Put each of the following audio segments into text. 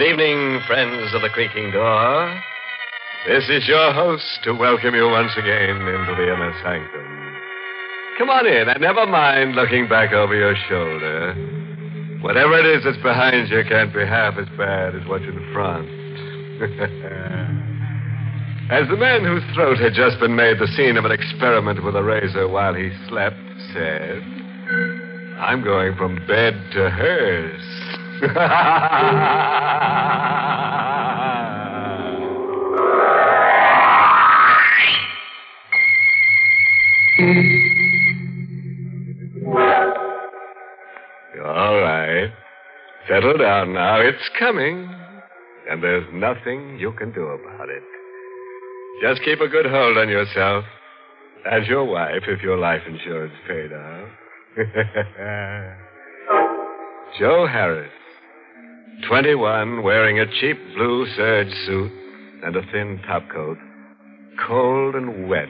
Good evening, friends of the creaking door. This is your host to welcome you once again into the inner sanctum. Come on in and never mind looking back over your shoulder. Whatever it is that's behind you can't be half as bad as what's in front. as the man whose throat had just been made the scene of an experiment with a razor while he slept said, I'm going from bed to hers. All right. Settle down now. It's coming. And there's nothing you can do about it. Just keep a good hold on yourself. And your wife, if your life insurance paid out. Joe Harris. 21, wearing a cheap blue serge suit and a thin topcoat. Cold and wet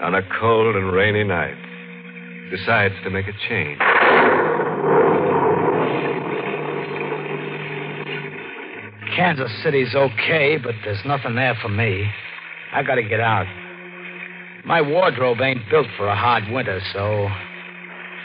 on a cold and rainy night. Decides to make a change. Kansas City's okay, but there's nothing there for me. I gotta get out. My wardrobe ain't built for a hard winter, so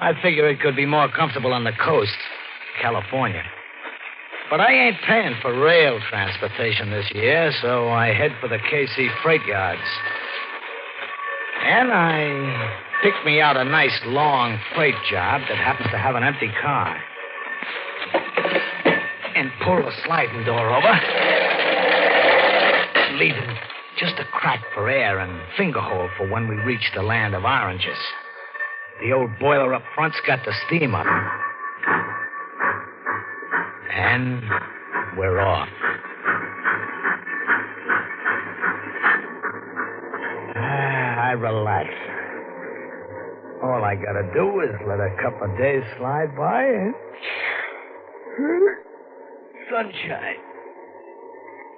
I figure it could be more comfortable on the coast, California. But I ain't paying for rail transportation this year, so I head for the KC freight yards. And I pick me out a nice long freight job that happens to have an empty car. And pull the sliding door over, leaving just a crack for air and finger hole for when we reach the land of oranges. The old boiler up front's got the steam up. And we're off. Ah, I relax. All I gotta do is let a couple of days slide by and. Sunshine.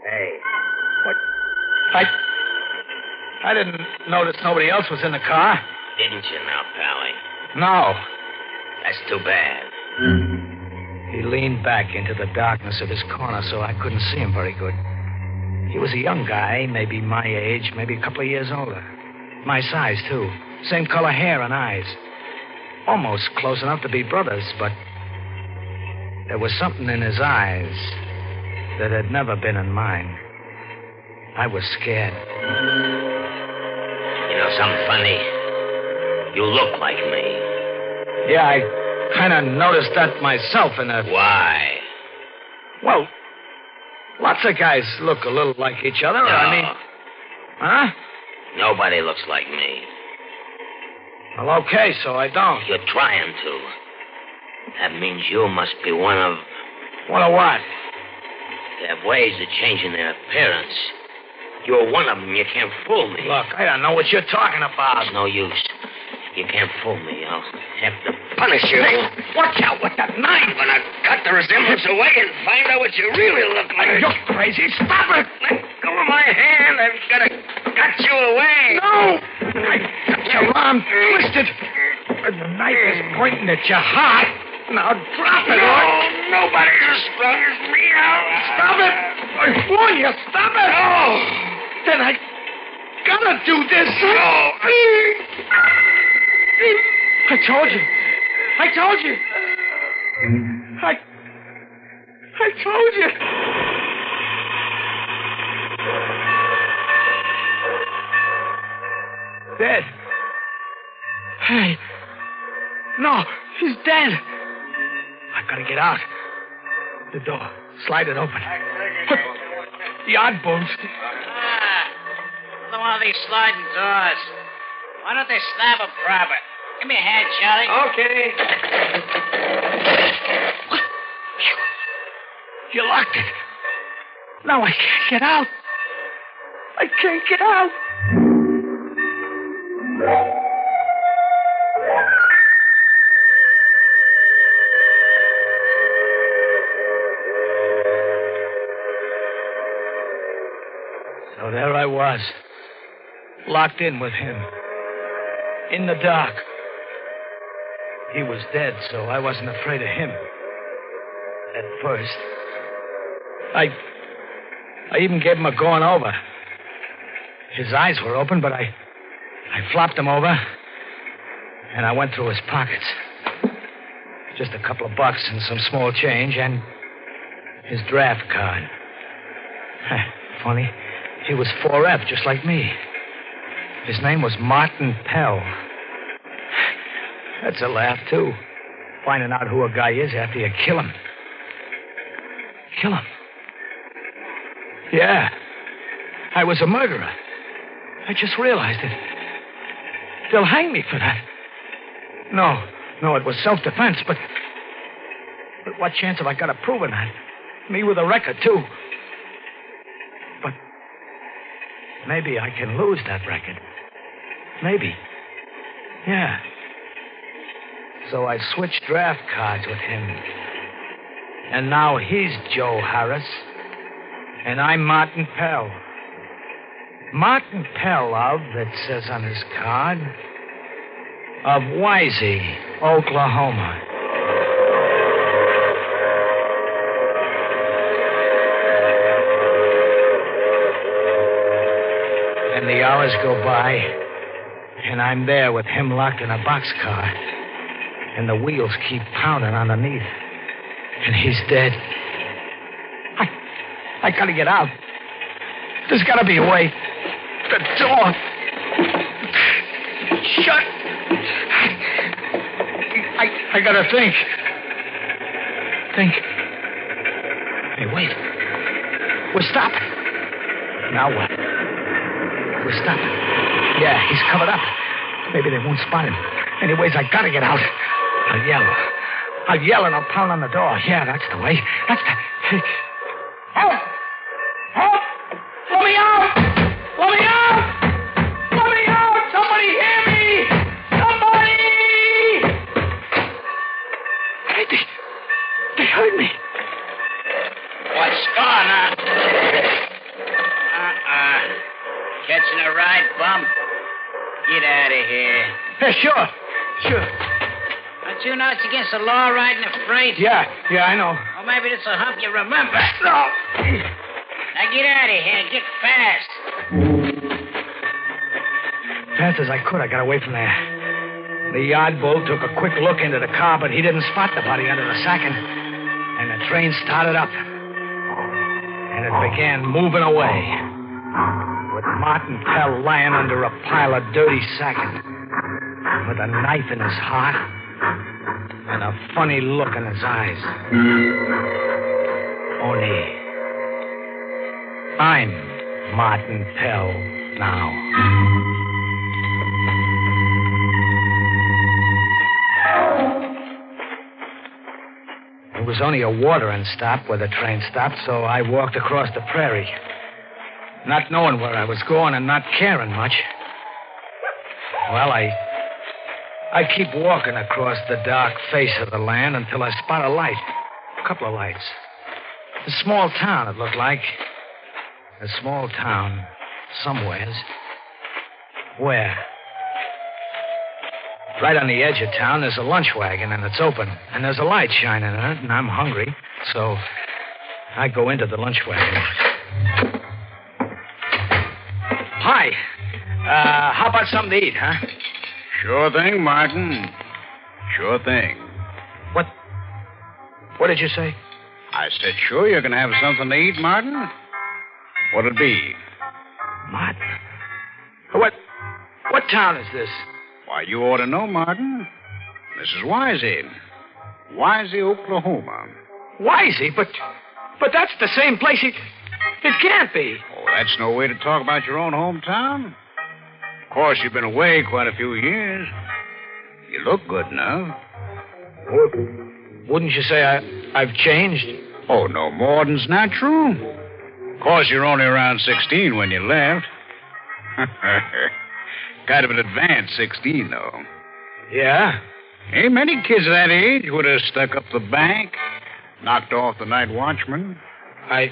Hey. What? I. I didn't notice nobody else was in the car. Didn't you now, Pally? No. That's too bad. He leaned back into the darkness of his corner so I couldn't see him very good. He was a young guy, maybe my age, maybe a couple of years older. My size, too. Same color hair and eyes. Almost close enough to be brothers, but there was something in his eyes that had never been in mine. I was scared. You know something funny? You look like me. Yeah, I kind of noticed that myself in a. Why? Well, lots of guys look a little like each other. I mean. Huh? Nobody looks like me. Well, okay, so I don't. You're trying to. That means you must be one of. What a what? They have ways of changing their appearance. You're one of them. You can't fool me. Look, I don't know what you're talking about. It's no use. You can't fool me. I'll have to punish you. Watch out with that knife. when I'm gonna cut the resemblance away and find out what you really look like. You're crazy. Stop it. Let go of my hand. I've got to cut you away. No! I got your arm twisted. And the knife is pointing at your heart. Now drop it. No, or- nobody's as strong as me. I'll... Stop it! I warn you, stop it! No. Then I gotta do this. No. I told you. I told you. I. I told you. Dead. Hey. No, he's dead. I've gotta get out. The door. Slide it open. Put the odd bones. Ah, another one of these sliding doors. Why don't they snap them proper? Give me a hand, Charlie. Okay. You locked it. Now I can't get out. I can't get out. So there I was, locked in with him, in the dark. He was dead, so I wasn't afraid of him. At first. I. I even gave him a going over. His eyes were open, but I. I flopped him over. And I went through his pockets. Just a couple of bucks and some small change and his draft card. Funny. He was 4F, just like me. His name was Martin Pell. That's a laugh, too. Finding out who a guy is after you kill him. Kill him? Yeah. I was a murderer. I just realized it. They'll hang me for that. No, no, it was self defense, but. But what chance have I got of proving that? Me with a record, too. But. Maybe I can lose that record. Maybe. Yeah. So I switched draft cards with him. And now he's Joe Harris. And I'm Martin Pell. Martin Pell of, it says on his card, of Wisey, Oklahoma. And the hours go by, and I'm there with him locked in a boxcar, and the wheels keep pounding underneath, and he's dead. I, I gotta get out. There's gotta be a way. The door. Shut. I, I gotta think. Think. Hey, wait. We're stopping. Now what? We're stopping. Yeah, he's covered up. Maybe they won't spot him. Anyways, I gotta get out. I'll yell. I'll yell and I'll pound on the door. Yeah, that's the way. That's the. Help! Help! Let me out! Let me out! Let me out! Somebody hear me! Somebody! Hey, they, they heard me. What's going on? Uh-uh. Catching a ride, bum? Get out of here. Yeah, sure. Sure. Don't you know it's against the law riding a freight? Yeah, yeah, I know. Or maybe it's a hump you remember. No. Now get out of here. Get fast. Fast as I could, I got away from there. The yard bull took a quick look into the car, but he didn't spot the body under the sacking. And the train started up. And it began moving away. With Martin Pell lying under a pile of dirty sacking. With a knife in his heart. And a funny look in his eyes. Only. I'm Martin Pell now. It was only a watering stop where the train stopped, so I walked across the prairie. Not knowing where I was going and not caring much. Well, I. I keep walking across the dark face of the land until I spot a light. A couple of lights. A small town, it looked like. A small town. Somewheres. Where? Right on the edge of town, there's a lunch wagon, and it's open. And there's a light shining in it, and I'm hungry. So I go into the lunch wagon. Hi. Uh, how about something to eat, huh? Sure thing, Martin. Sure thing. What? What did you say? I said, sure, you're going to have something to eat, Martin? What'll it be? Martin. What? What town is this? Why, you ought to know, Martin. This is Wisey. Wisey, Oklahoma. Wisey, but but that's the same place. It, it can't be. Oh, that's no way to talk about your own hometown. Of course, you've been away quite a few years. You look good now. Wouldn't you say I, I've changed? Oh, no more than's natural. Of course, you're only around 16 when you left. kind of an advanced 16, though. Yeah. Ain't many kids of that age would have stuck up the bank, knocked off the night watchman. I.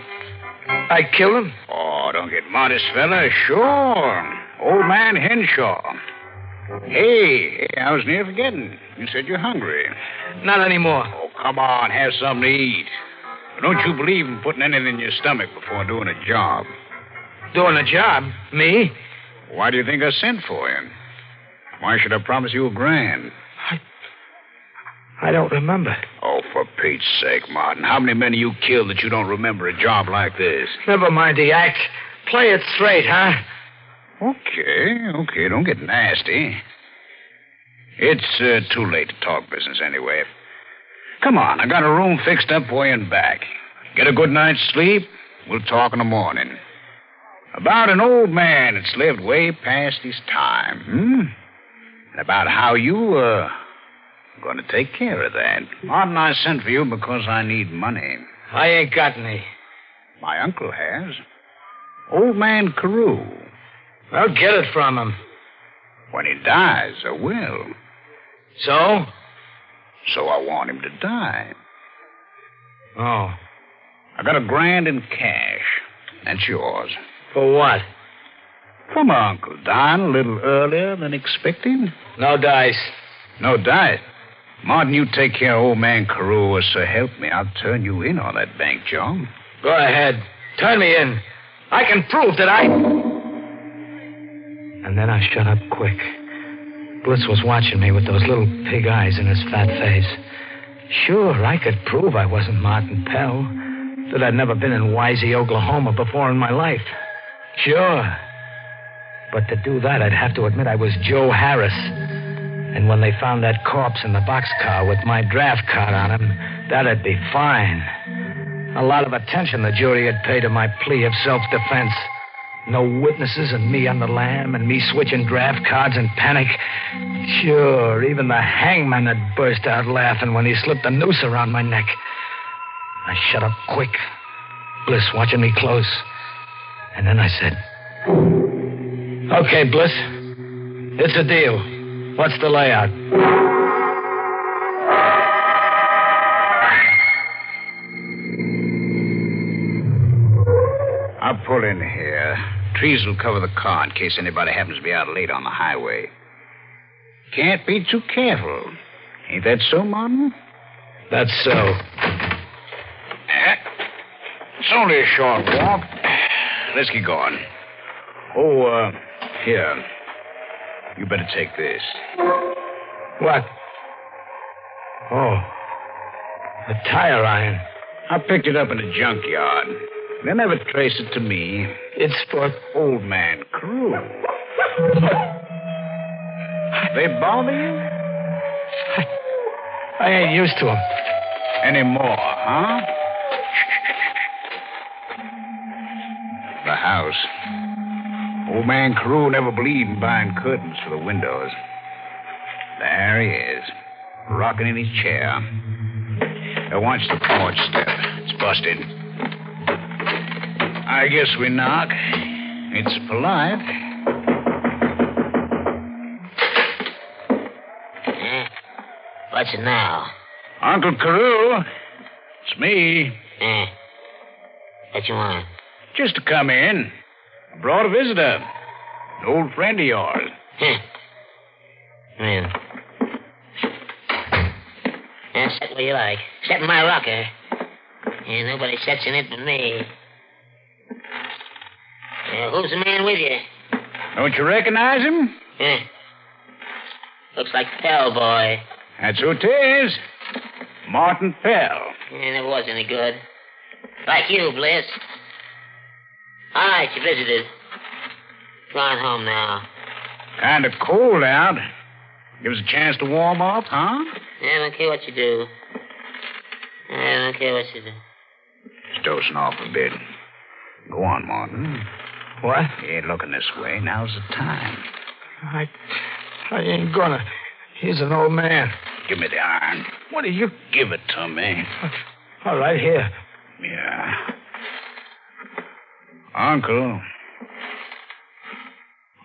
I kill him? Oh, don't get modest, fella. Sure. Old man Henshaw. Hey, hey, I was near forgetting. You said you're hungry. Not anymore. Oh, come on, have something to eat. Don't you believe in putting anything in your stomach before doing a job? Doing a job? Me? Why do you think I sent for you? Why should I promise you a grand? I. I don't remember. Oh, for Pete's sake, Martin. How many men have you killed that you don't remember a job like this? Never mind the act. Play it straight, huh? Okay, okay. Don't get nasty. It's uh, too late to talk business anyway. Come on, I got a room fixed up for you and back. Get a good night's sleep. We'll talk in the morning. About an old man that's lived way past his time, hmm? And about how you, uh, going to take care of that. Martin, I sent for you because I need money. I ain't got any. My uncle has. Old man Carew. I'll get it from him. When he dies, I will. So? So I want him to die. Oh. I got a grand in cash. That's yours. For what? For my uncle dying a little earlier than expected. No dice. No dice. Martin, you take care of old man Carew, or so help me, I'll turn you in on that bank job. Go ahead. Turn me in. I can prove that I. And then I shut up quick. Bliss was watching me with those little pig eyes in his fat face. Sure, I could prove I wasn't Martin Pell. That I'd never been in Wisey, Oklahoma before in my life. Sure. But to do that, I'd have to admit I was Joe Harris. And when they found that corpse in the boxcar with my draft card on him, that'd be fine. A lot of attention the jury had paid to my plea of self defense. No witnesses and me on the lam and me switching draft cards in panic. Sure, even the hangman had burst out laughing when he slipped the noose around my neck. I shut up quick, Bliss watching me close. And then I said, Okay, Bliss. It's a deal. What's the layout? Pull in here. Trees will cover the car in case anybody happens to be out late on the highway. Can't be too careful. Ain't that so, Martin? That's so. Eh? It's only a short walk. Let's get going. Oh, uh, here. You better take this. What? Oh. A tire iron. I picked it up in a junkyard. They never trace it to me. It's for. Old man Carew. They bother you? I ain't used to 'em. Anymore, huh? The house. Old man Carew never believed in buying curtains for the windows. There he is, rocking in his chair. Now watch the porch step. It's busted. I guess we knock. It's polite. Eh? What's it now? Uncle Carew, it's me. Eh? What you want? Just to come in. I brought a visitor. An old friend of yours. Huh. Well. Yeah, sit where you like. Sit in my rocker. And nobody sits in it but me. Uh, who's the man with you? Don't you recognize him? Eh? Looks like Pell Boy. That's who it is. Martin Pell. Yeah, never wasn't any good. Like you, Bliss. All right, you visited. Go home now. Kind of cold out. Give us a chance to warm up, huh? I don't care what you do. I don't care what you do. It's dozing off a bit. Go on, Martin. What? You ain't looking this way. Now's the time. I. I ain't gonna. He's an old man. Give me the iron. What do you. Give it to me. All right, here. Yeah. Uncle.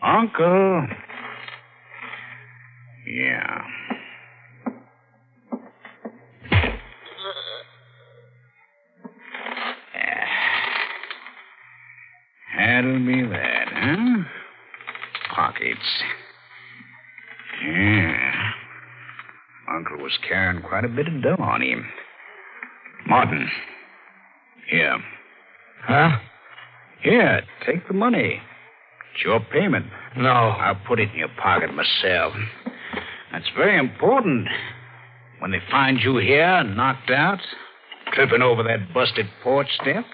Uncle. Yeah. Yeah. That'll be that, huh? Pockets. Yeah. Uncle was carrying quite a bit of dough on him. Martin, Here. Huh? Here, take the money. It's your payment. No. I'll put it in your pocket myself. That's very important. When they find you here, knocked out, tripping over that busted porch step,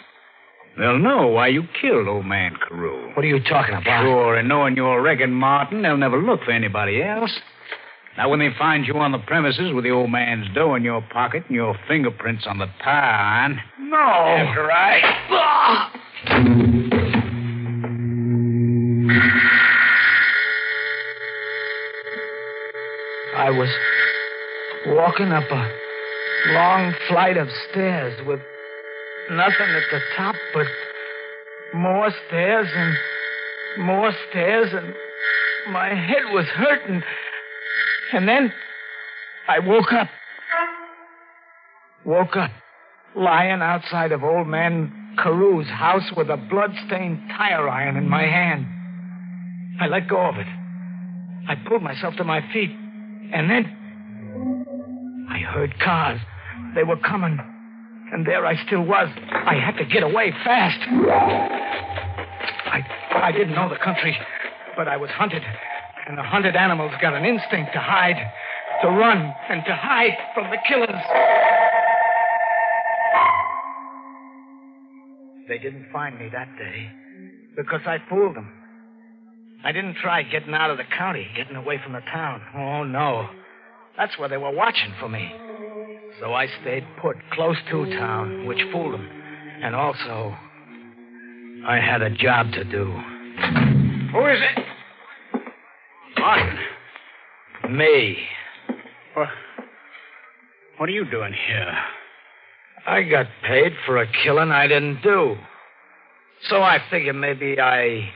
they'll know why you killed old man Carew. What are you talking about? Sure, and knowing you're Regan Martin, they'll never look for anybody else. Now, when they find you on the premises with the old man's dough in your pocket and your fingerprints on the tire iron, No. after I. I was walking up a long flight of stairs with nothing at the top but more stairs and more stairs, and my head was hurting. And then I woke up. Woke up lying outside of old man Carew's house with a blood-stained tire iron in my hand. I let go of it. I pulled myself to my feet. And then I heard cars. They were coming. And there I still was. I had to get away fast. I I didn't know the country, but I was hunted. And the hunted animals got an instinct to hide, to run, and to hide from the killers. They didn't find me that day because I fooled them. I didn't try getting out of the county, getting away from the town. Oh, no. That's where they were watching for me. So I stayed put close to town, which fooled them. And also, I had a job to do. Who is it? Martin. Me. What, what are you doing here? I got paid for a killing I didn't do. So I figure maybe I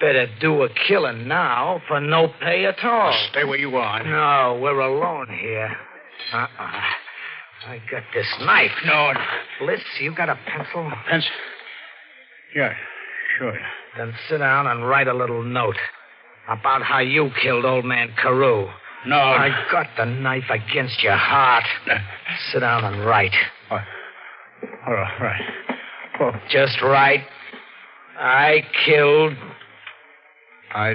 better do a killing now for no pay at all. Stay where you are. No, we're alone here. Uh-uh. I got this knife. No, Bliss, you got a pencil? Pencil. Yeah, sure. Then sit down and write a little note about how you killed old man Carew. No. I got the knife against your heart. Sit down and write. All right, right. Oh, Just write. I killed I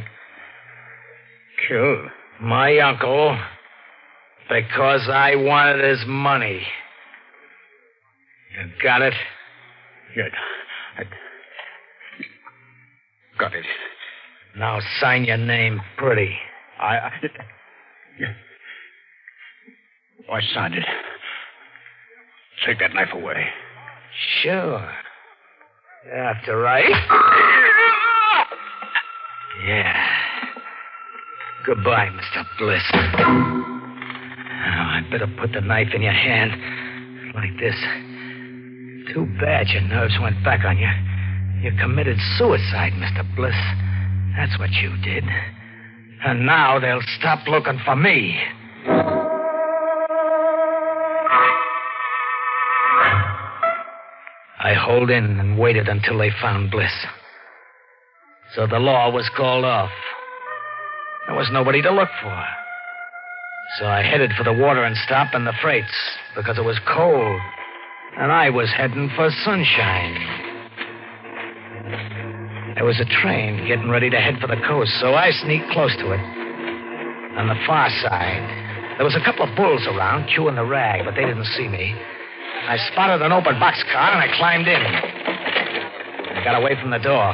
killed. my uncle because I wanted his money. You got it? Yeah, I got it. Now sign your name pretty. I. I. Oh, I signed it. Take that knife away. Sure. After I. Yeah. Goodbye, Mr. Bliss. Oh, now, I'd better put the knife in your hand. Like this. Too bad your nerves went back on you. You committed suicide, Mr. Bliss. That's what you did. And now they'll stop looking for me. I holed in and waited until they found Bliss. So the law was called off. There was nobody to look for. So I headed for the watering stop and the freights because it was cold. And I was heading for sunshine. There was a train getting ready to head for the coast, so I sneaked close to it. On the far side, there was a couple of bulls around chewing the rag, but they didn't see me. I spotted an open boxcar and I climbed in. I got away from the door.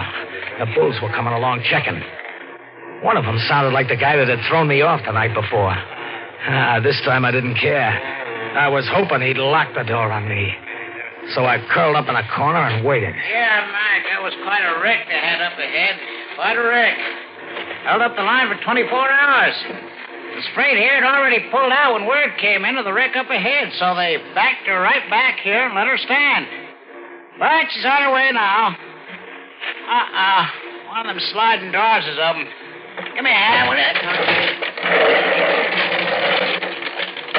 The bulls were coming along checking. One of them sounded like the guy that had thrown me off the night before. Ah, this time I didn't care. I was hoping he'd lock the door on me. So I curled up in a corner and waited. Yeah, Mike, that was quite a wreck they had up ahead. Quite a wreck. Held up the line for 24 hours. The freight here had already pulled out when word came in of the wreck up ahead, so they backed her right back here and let her stand. But she's on her way now. Uh-uh. One of them sliding doors is open. Give me a hand with it.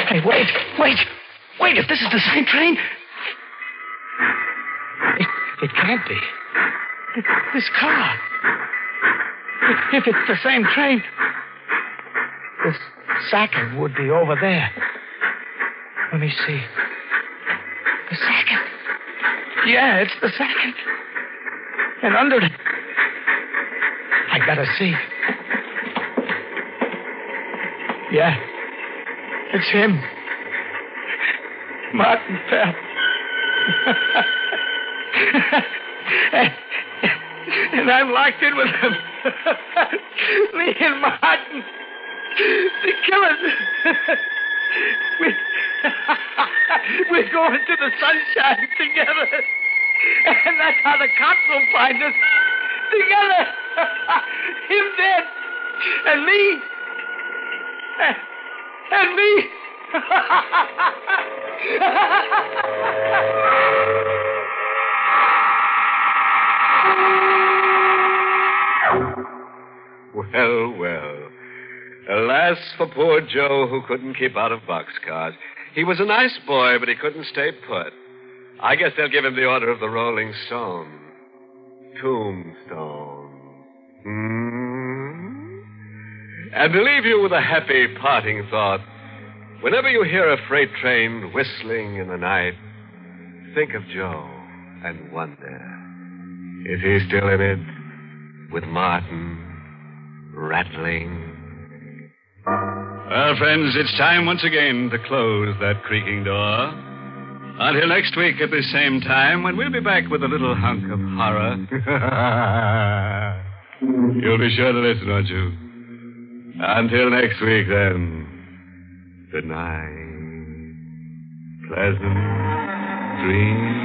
Hey, wait, wait, wait. If this is the same train. It, it can't be. Th- This car. If, it's the same train, this sacking would be over there. Let me see. The sacking. Yeah, it's the second. And under it. I gotta see. Yeah. It's him. Martin Phelps. and, I'm locked in with him. Me and Martin. The killers. we, we're going to the sunshine together. And that's how the cops will find us. Together. Him dead. And me. And me. Well, well. Alas for poor Joe who couldn't keep out of boxcars. He was a nice boy, but he couldn't stay put. I guess they'll give him the Order of the Rolling Stone. Tombstone. Hmm? And to leave you with a happy parting thought, whenever you hear a freight train whistling in the night, think of Joe and wonder is he still in it with Martin rattling? Well, friends, it's time once again to close that creaking door. Until next week at the same time, when we'll be back with a little hunk of horror. You'll be sure to listen, won't you? Until next week, then. Good night. Pleasant dreams.